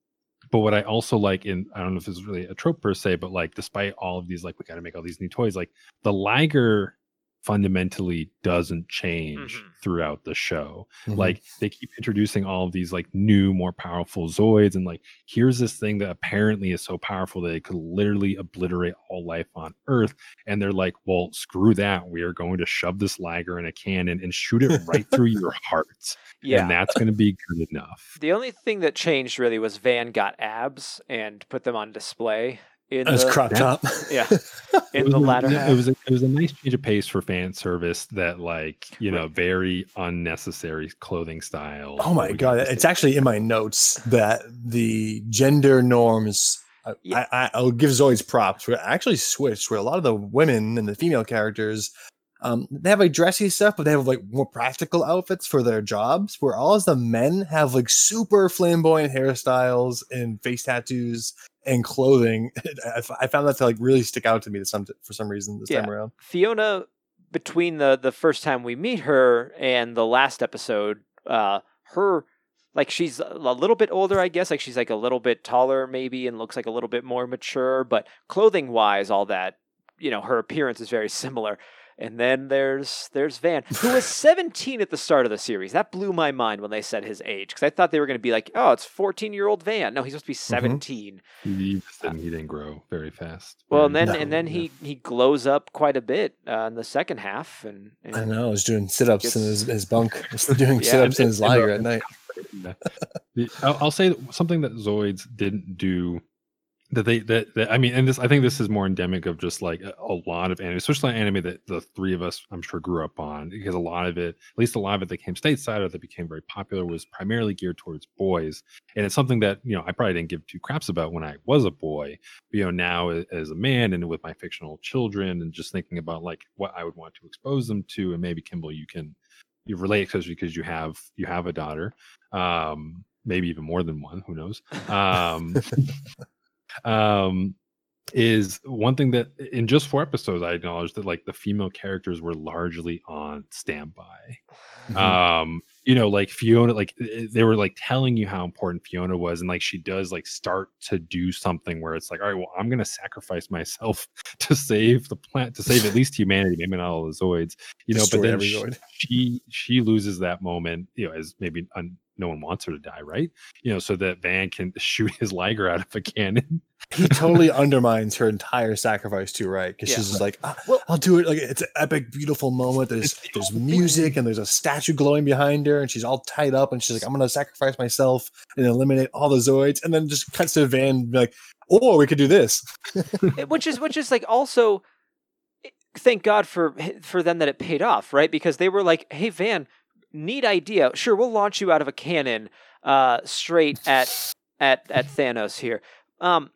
but what I also like in I don't know if this is really a trope per se, but like despite all of these, like we got to make all these new toys, like the Liger fundamentally doesn't change Mhm. throughout the show. Mhm. Like they keep introducing all of these like new, more powerful Zoids, and like here's this thing that apparently is so powerful that it could literally obliterate all life on Earth. And they're like, well, screw that. We are going to shove this Liger in a cannon and shoot it right through your heart. Yeah. And that's going to be good enough. The only thing that changed really was Van got abs and put them on display in And the crop that- top. yeah It in was the a- latter yeah, half. It was a, it was a nice change of pace for fan service that like you know very unnecessary clothing style. Oh my god, it's see. actually in my notes that the gender norms. I, Yeah. I, I- I'll give Zoids props. Where it actually switched, where a lot of the women and the female characters, um, they have like dressy stuff, but they have like more practical outfits for their jobs. Where all of the men have like super flamboyant hairstyles and face tattoos and clothing. I, I found that to like really stick out to me to some for some reason this Yeah. time around. Fiona between the the first time we meet her and the last episode uh, her like she's a little bit older, I guess. Like she's like a little bit taller, maybe, and looks like a little bit more mature. But clothing wise, all that, you know, her appearance is very similar. And then there's there's Van, who was 17 at the start of the series. That blew my mind when they said his age, because I thought they were going to be like, oh, it's 14 year old Van. No, he's supposed to be 17. He, just didn't, he didn't grow very fast. Well, and then No, and then yeah. he he glows up quite a bit uh, in the second half, and, and I know. He's doing sit ups in his, his bunk. He's doing Yeah, sit ups in his and, uh, at night. I'll, I'll say something that Zoids didn't do that they that, that I mean, and this I think this is more endemic of just like a, a lot of anime, especially anime that the three of us I'm sure grew up on, because a lot of it, at least a lot of it that came stateside or that became very popular, was primarily geared towards boys, and it's something that you know I probably didn't give two craps about when I was a boy, but, you know now as a man and with my fictional children and just thinking about like what I would want to expose them to, and maybe Kimball, you can you relate especially because you have you have a daughter um maybe even more than one who knows? Um um is one thing that in just four episodes i acknowledged that like the female characters were largely on standby Mhm. um you know like fiona like eh, they were like telling you how important fiona was and like she does like start to do something where it's like all right well i'm gonna sacrifice myself to save the plant, to save at least humanity maybe not all the zoids you know but then she, she she loses that moment you know as maybe un, no one wants her to die right you know so that van can shoot his liger out of a cannon he totally undermines her entire sacrifice too, right? Because Yeah. she's just like, "Ah, Well- I'll do it. Like it's an epic, beautiful moment. There's the there's music and there's a statue glowing behind her, and she's all tied up, and she's like, I'm gonna sacrifice myself and eliminate all the Zoids, and then just cuts to Van like, or we could do this. Eh, which is which is like also eh, thank god for for them that it paid off right because they were like hey van neat idea. Sure we'll launch you out of a cannon uh straight at at at thanos here. Um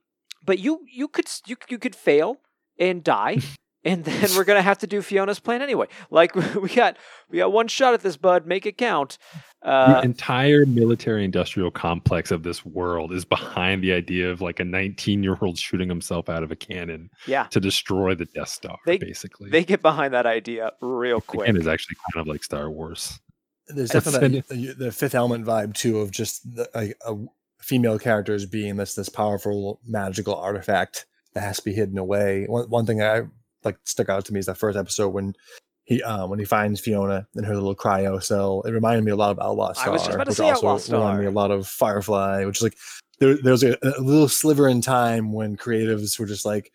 but you you could you, you could fail and die and then we're gonna have to do fiona's plan anyway. Like we got we got one shot at this bud. Make it count. Uh the entire military industrial complex of this world is behind the idea of like a 19 year old shooting himself out of a cannon yeah. to destroy the Death Star, They- basically. they get behind that idea real quick. And is actually kind of like Star Wars. There's definitely that, the, the fifth element vibe too of just the, like a female characters being this this powerful magical artifact that has to be hidden away. One one thing I like stuck out to me is that first episode when he uh, when he finds Fiona in her little cryo cell. It reminded me a lot of Outlaw Star. I was just about to which say also Outlaw reminded me a lot of Firefly, which is like there there's a, a little sliver in time when creatives were just like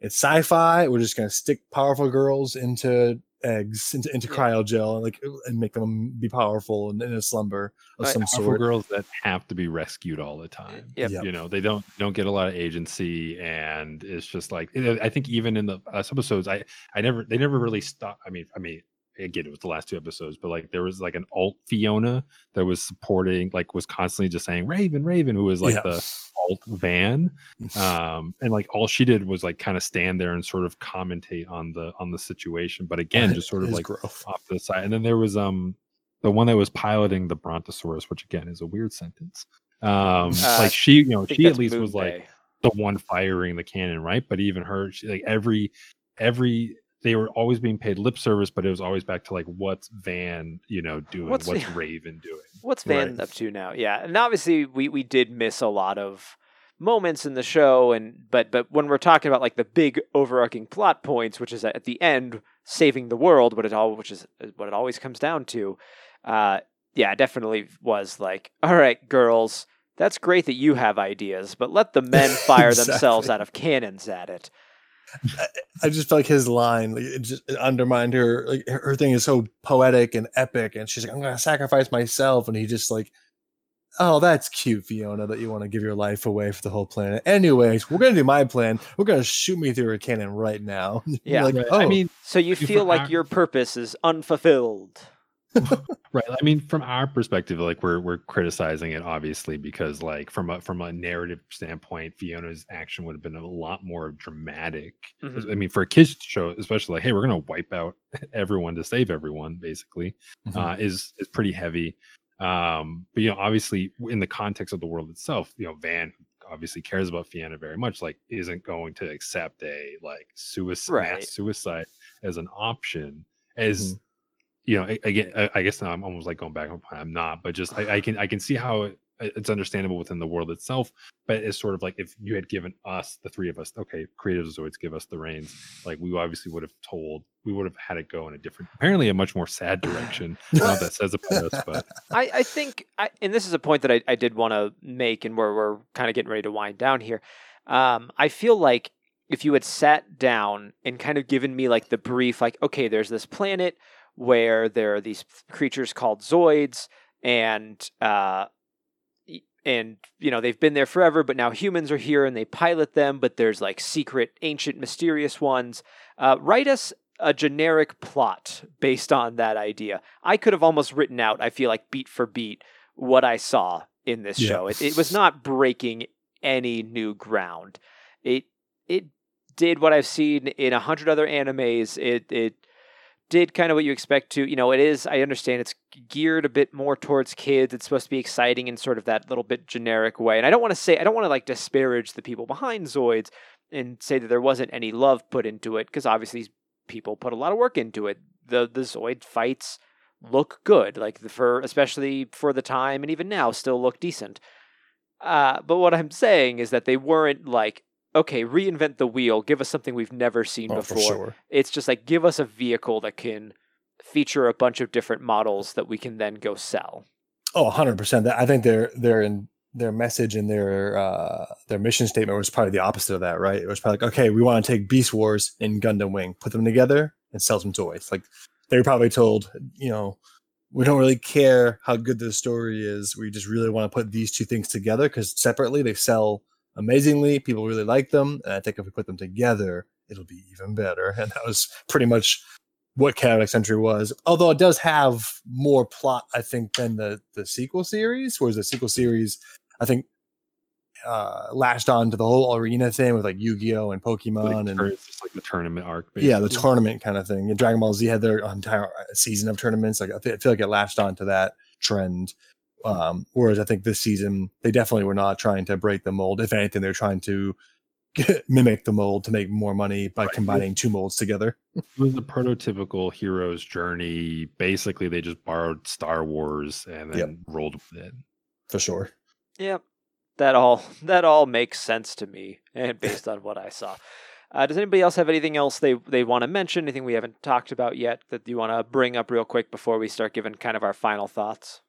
it's sci-fi. We're just gonna stick powerful girls into eggs into, into Yeah. cryogel and like and make them be powerful and in a slumber of Right. some Powerful sort. girls that have to be rescued all the time. Yep. Yep. You know, they don't don't get a lot of agency, and it's just like I think even in the uh, episodes, I I never they never really stop. I mean, I mean. Again, it was the last two episodes, but like there was like an alt Fiona that was supporting, like was constantly just saying Raven, Raven, who was like Yeah. the alt van. Um and like all she did was like kind of stand there and sort of commentate on the on the situation but again just sort of like growth. off to the side. And then there was um the one that was piloting the brontosaurus which again is a weird sentence. Um Uh, like she you know she at least Moon was like the one firing the cannon right? But even her she, like every every they were always being paid lip service but it was always back to like what's van you know doing What's what's, raven doing What's Van Right. up to now? Yeah, and obviously we we did miss a lot of moments in the show, and but but when we're talking about like the big overarching plot points, which is at the end saving the world, what it all which is what it always comes down to. Uh, yeah, it definitely was like, all right, girls, that's great that you have ideas, but let the men fire themselves out of cannons at it. I just felt like his line like, it just it undermined her. Like her her thing is so poetic and epic, and she's like, "I'm gonna sacrifice myself," and he just like, "Oh, that's cute, Fiona, that you want to give your life away for the whole planet." Anyways, we're gonna do my plan. We're gonna shoot me through a cannon right now. Yeah. like, Right. oh, i mean So you For feel like our- your purpose is unfulfilled. Right. I mean, from our perspective, like we're we're criticizing it obviously because like from a from a narrative standpoint, Fiona's action would have been a lot more dramatic. Mhm. I mean, for a kids show, especially like, hey, we're gonna wipe out everyone to save everyone, basically, Mhm. uh, is is pretty heavy. Um, but you know, obviously, in the context of the world itself, you know, Van obviously cares about Fiona very much, like isn't going to accept a like suicide Right. suicide as an option as Mhm. You know, again, I, I guess now I'm almost like going back. I'm not, but just I, I can I can see how it, it's understandable within the world itself. But it's sort of like if you had given us the three of us, okay, creative Zoids give us the reins. Like we obviously would have told, we would have had it go in a different, apparently a much more sad direction. I don't that says about us, but I, I think, I, and this is a point that I, I did want to make, and where we're kind of getting ready to wind down here. Um, I feel like if you had sat down and kind of given me like the brief, like, okay, there's this planet where there are these creatures called Zoids, and uh, and you know they've been there forever, but now humans are here and they pilot them, but there's like secret, ancient, mysterious ones. Uh, write us a generic plot based on that idea. I could have almost written out, I feel like beat for beat, what I saw in this Yeah. show. It, it was not breaking any new ground. It it did what I've seen in a hundred other animes. It it did kind of what you expect to. You know, it is. I understand it's geared a bit more towards kids. It's supposed to be exciting in sort of that little bit generic way. And I don't want to say I don't want to like disparage the people behind Zoids and say that there wasn't any love put into it because obviously these people put a lot of work into it. The the Zoid fights look good, like the, for especially for the time and even now still look decent. Uh, but what I'm saying is that they weren't like, okay, reinvent the wheel, give us something we've never seen Oh, for before. sure. It's just like give us a vehicle that can feature a bunch of different models that we can then go sell. Oh, 100%. I think their their in their message and their uh their mission statement was probably the opposite of that, right? It was probably like, okay, we want to take Beast Wars and Gundam Wing, put them together and sell some toys. Like they were probably told, you know, we don't really care how good the story is. We just really want to put these two things together because separately they sell amazingly. People really like them. And I think if we put them together, it'll be even better. And that was pretty much what Chaotic Century was. Although it does have more plot, I think, than the the sequel series. Whereas the sequel series, I think, uh latched on to the whole arena thing with like Yu-Gi-Oh and Pokemon like, and it's just like the tournament arc. yeah, the tournament kind of thing. And Dragon Ball Z had their entire uh, season of tournaments. Like I I feel like it latched onto that trend. Um, whereas I think this season they definitely were not trying to break the mold. If anything, they're trying to mimic the mold to make more money by Right. combining two molds together. It was the prototypical hero's journey. Basically, they just borrowed Star Wars and then Yep. rolled with it. For sure. Yep. That all that all makes sense to me, and based on what I saw. Uh, does anybody else have anything else they they want to mention? Anything we haven't talked about yet that you want to bring up real quick before we start giving kind of our final thoughts?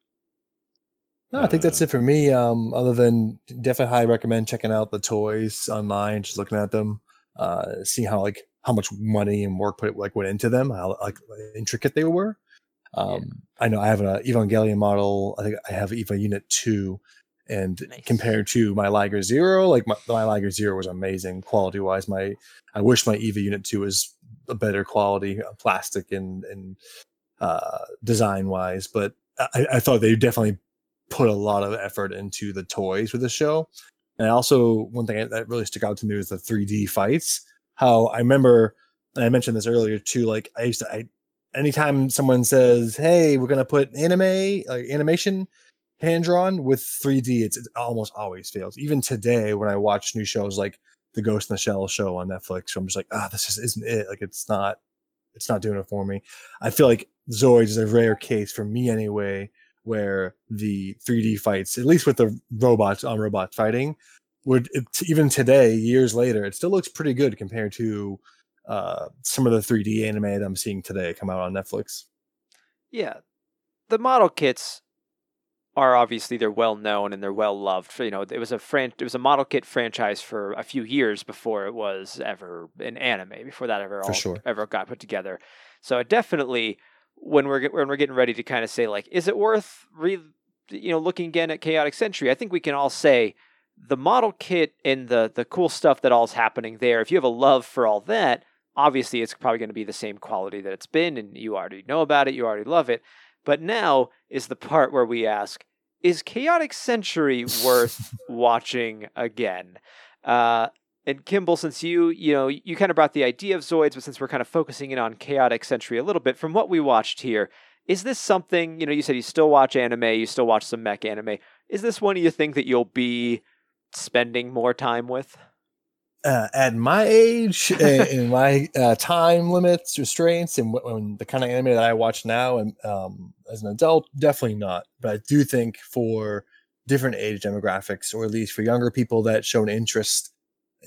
No, I think that's it for me. Um, other than definitely highly recommend checking out the toys online, just looking at them, uh, seeing how like how much money and work put like went into them, how like intricate they were. Um, I know I have an Evangelion model. I think I have Eva Unit Two, and Nice. compared to my Liger Zero, like my, my Liger Zero was amazing quality wise. My I wish my Eva Unit Two was a better quality, uh, plastic and and uh, design wise, but I, I thought they definitely put a lot of effort into the toys for the show. And also, one thing that really stuck out to me was the 3D fights. How I remember, and I mentioned this earlier too. Like I used to, I anytime someone says, "Hey, we're gonna put anime, like animation, hand drawn with 3D," it's, it almost always fails. Even today, when I watch new shows like the Ghost in the Shell show on Netflix, I'm just like, ah, this just isn't it. Like it's not, it's not doing it for me. I feel like Zoids is a rare case for me anyway, where the 3D fights, at least with the robots on robot fighting, would it, even today, years later, it still looks pretty good compared to uh, some of the 3D anime that I'm seeing today come out on Netflix. Yeah, the model kits are obviously they're well known and they're well loved. You know, it was a fran- it was a model kit franchise for a few years before it was ever an anime. Before that ever all, sure. ever got put together. So it definitely when we're when we're getting ready to kind of say like, is it worth re you know looking again at Chaotic Century? I think we can all say the model kit and the the cool stuff that all's happening there. If you have a love for all that, obviously it's probably going to be the same quality that it's been, and you already know about it. You already love it. But now is the part where we ask, is Chaotic Century worth watching again? Uh, and Kimball, since you, you know, you kind of brought the idea of Zoids, but since we're kind of focusing in on Chaotic Century a little bit, from what we watched here, is this something, you know, you said you still watch anime, you still watch some mech anime. Is this one you think that you'll be spending more time with? uh, at my age and, my uh, time limits, restraints, and wh- when the kind of anime that I watch now, and um, as an adult, definitely not. But I do think for different age demographics, or at least for younger people that show an interest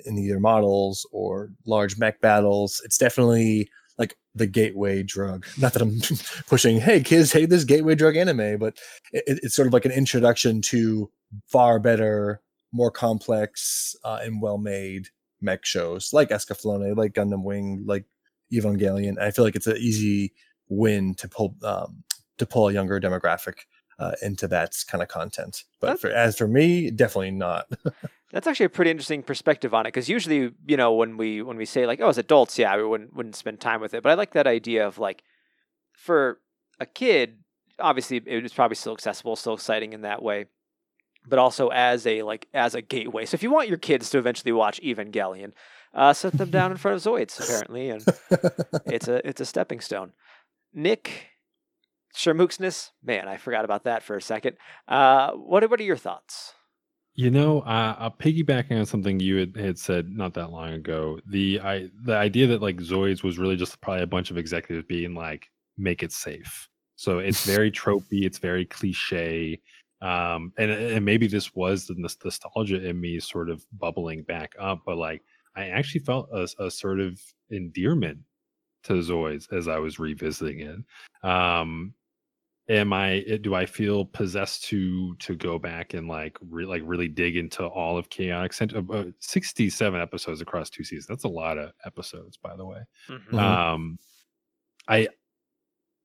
in either models or large mech battles, it's definitely like the gateway drug. Not that I'm pushing, hey kids, hey this gateway drug anime, but it, it's sort of like an introduction to far better, more complex, uh, and well made mech shows like Escaflowne, like Gundam Wing, like Evangelion. I feel like it's an easy win to pull um, to pull a younger demographic uh, into that kind of content. But for, as for me, definitely not. That's actually a pretty interesting perspective on it because usually, you know, when we when we say like, oh, as adults, yeah, we wouldn't wouldn't spend time with it. But I like that idea of like, for a kid, obviously it was probably still accessible, still exciting in that way, but also as a like as a gateway. So if you want your kids to eventually watch Evangelion, uh, set them down in front of Zoids apparently, and it's a it's a stepping stone. Nick. Shermooksness, man, I forgot about that for a second. Uh, what what are your thoughts? You know, uh, uh, piggybacking on something you had, had said not that long ago, the I the idea that like Zoids was really just probably a bunch of executives being like, make it safe. So it's very tropey, it's very cliche, um, and and maybe this was the nostalgia in me sort of bubbling back up, but like I actually felt a, a sort of endearment to Zoids as I was revisiting it. Um, am i eh, do i feel possessed to to go back and like re- like really dig into all of chaotic Cent- uh, 67 episodes across two seasons that's a lot of episodes by the way Mhm. Mhm. um i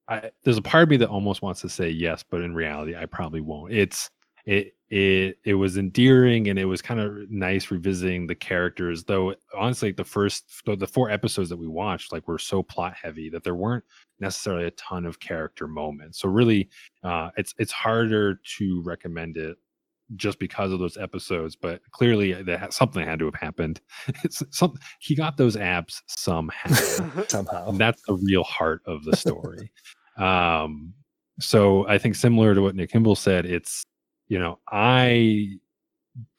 i there's a part of me that almost wants to say yes but in reality i probably won't it's it it it was endearing and it was kind of nice revisiting the characters though honestly the first the, the four episodes that we watched like were so plot heavy that there weren't necessarily a ton of character moments so really uh it's it's harder to recommend it just because of those episodes but clearly that something had to have happened it's something he got those abs somehow somehow. and that's the real heart of the story. um, so I think similar to what Nick Kimball said, it's you know I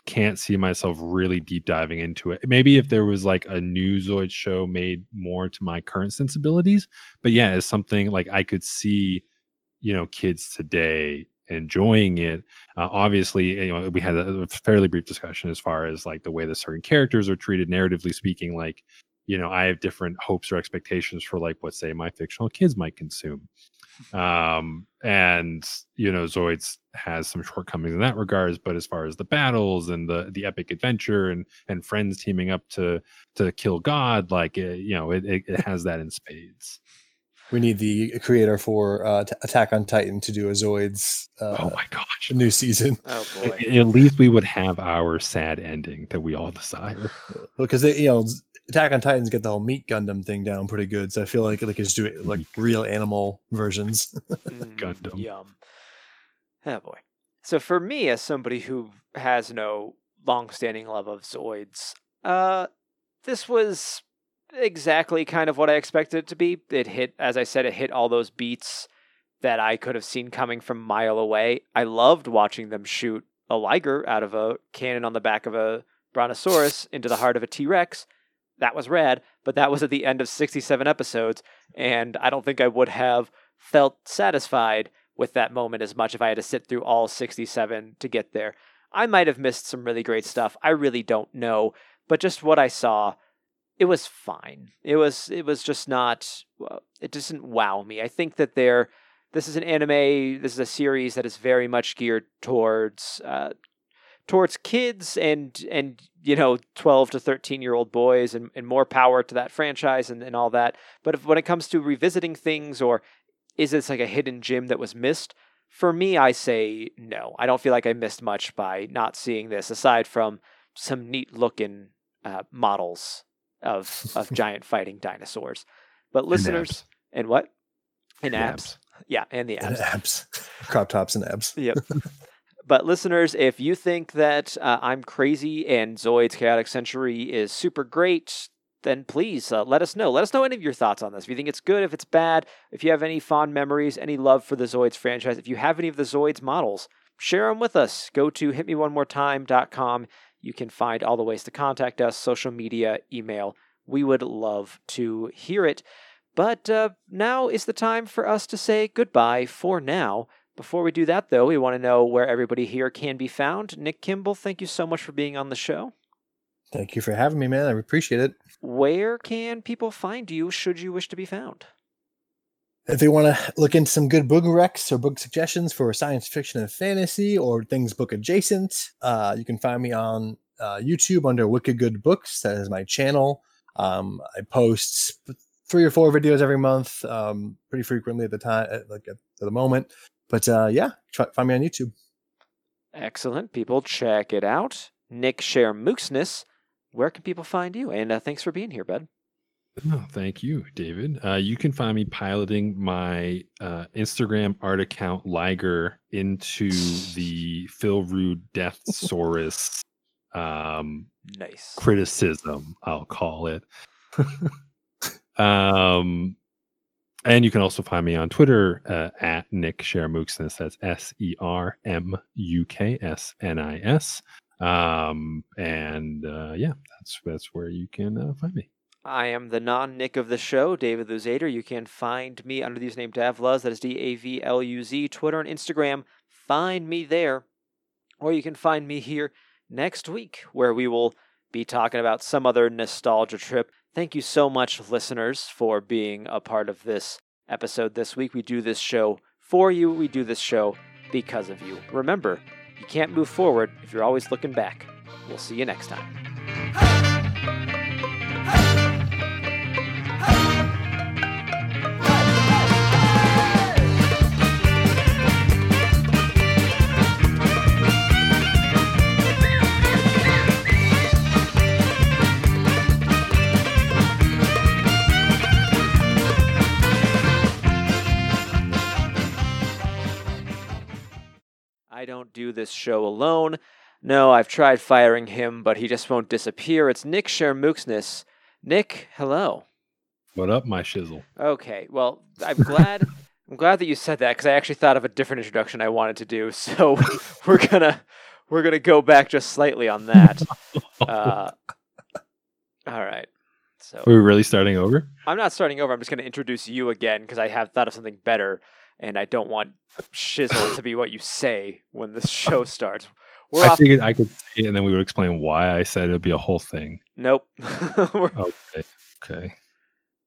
can't see myself really deep diving into it. Maybe if there was like a new Zoid show made more to my current sensibilities, but yeah, it's something like I could see, you know, kids today enjoying it. Uh, obviously, you know, we had a, fairly brief discussion as far as like the way that certain characters are treated, narratively speaking. Like, you know, I have different hopes or expectations for like what say my fictional kids might consume. Um, and you know, Zoids has some shortcomings in that regards, but as far as the battles and the the epic adventure and and friends teaming up to to kill God, like uh, you know, it, it it has that in spades. We need the creator for uh, T- Attack on Titan to do a Zoids uh, oh my gosh! new season Oh boy. At least we would have our sad ending that we all desire. because they, you know, Attack on Titans get the whole meat Gundam thing down pretty good. So I feel like they could just do it like real animal versions. Mm, Gundam. Yum. Oh boy. So for me, as somebody who has no long-standing love of Zoids, uh, this was exactly kind of what I expected it to be. It hit, as I said, it hit all those beats that I could have seen coming from mile away. I loved watching them shoot a Liger out of a cannon on the back of a Brontosaurus into the heart of a T Rex. That was rad, but that was at the end of 67 episodes, and I don't think I would have felt satisfied with that moment as much if I had to sit through all 67 to get there. I might have missed some really great stuff. I really don't know, but just what I saw, it was fine. It was it was just not it doesn't wow me. I think that they're this is an anime, this is a series that is very much geared towards uh, towards kids and and you know 12 to 13 year old boys and, and more power to that franchise and, and all that. But if, when it comes to revisiting things or is this like a hidden gem that was missed? For me i say no. I don't feel like i missed much by not seeing this aside from some neat looking uh, models of of giant fighting dinosaurs. But listeners and what? And And abs. yeah and the and abs. abs, crop tops and abs. Yep. but listeners, if you think that uh, I'm crazy and Zoid's Chaotic Century is super great, then please uh, let us know. Let us know any of your thoughts on this. If you think it's good, if it's bad, if you have any fond memories, any love for the Zoids franchise, if you have any of the Zoids models, share them with us. Go to hitmeonemoretime.com. You can find all the ways to contact us social media, email. We would love to hear it. But uh, now is the time for us to say goodbye for now. Before we do that, though, we want to know where everybody here can be found. Nick Kimball, thank you so much for being on the show. Thank you for having me, man. I appreciate it. Where can people find you should you wish to be found? If they want to look into some good book recs or book suggestions for science fiction and fantasy or things book adjacent, uh, you can find me on uh, YouTube under Wicked Good Books. That is my channel. Um, I post three or four videos every month, um, pretty frequently at the time, at, like at, at the moment. But uh, yeah, try, find me on YouTube. Excellent. People, check it out. Nick Shermooksness. Where can people find you? And uh, thanks for being here, bud. Oh, thank you, David. Uh, you can find me piloting my uh, Instagram art account Liger into the Phil Rude Death Saurus um, Nice. criticism, I'll call it. um, and you can also find me on Twitter uh, at Nick Shermuksnis. That's S E R M U K S N I S. Um, and uh, yeah, that's that's where you can uh, find me. I am the non Nick of the show, David Luzader. You can find me under the username Davluz. That is D A V L U Z. Twitter and Instagram. Find me there. Or you can find me here next week, where we will be talking about some other nostalgia trip. Thank you so much, listeners, for being a part of this episode this week. We do this show for you, we do this show because of you. Remember, you can't move forward if you're always looking back. We'll see you next time. I don't do this show alone. No, I've tried firing him, but he just won't disappear. It's Nick Shermooksness. Nick, hello. What up, my shizzle? Okay, well, I'm glad. I'm glad that you said that because I actually thought of a different introduction I wanted to do. So we're gonna we're gonna go back just slightly on that. Uh, all right. So Are we really starting over? I'm not starting over. I'm just gonna introduce you again because I have thought of something better, and I don't want shizzle to be what you say when the show starts. We're I off. figured I could say it and then we would explain why I said it would be a whole thing. Nope. Okay. Okay.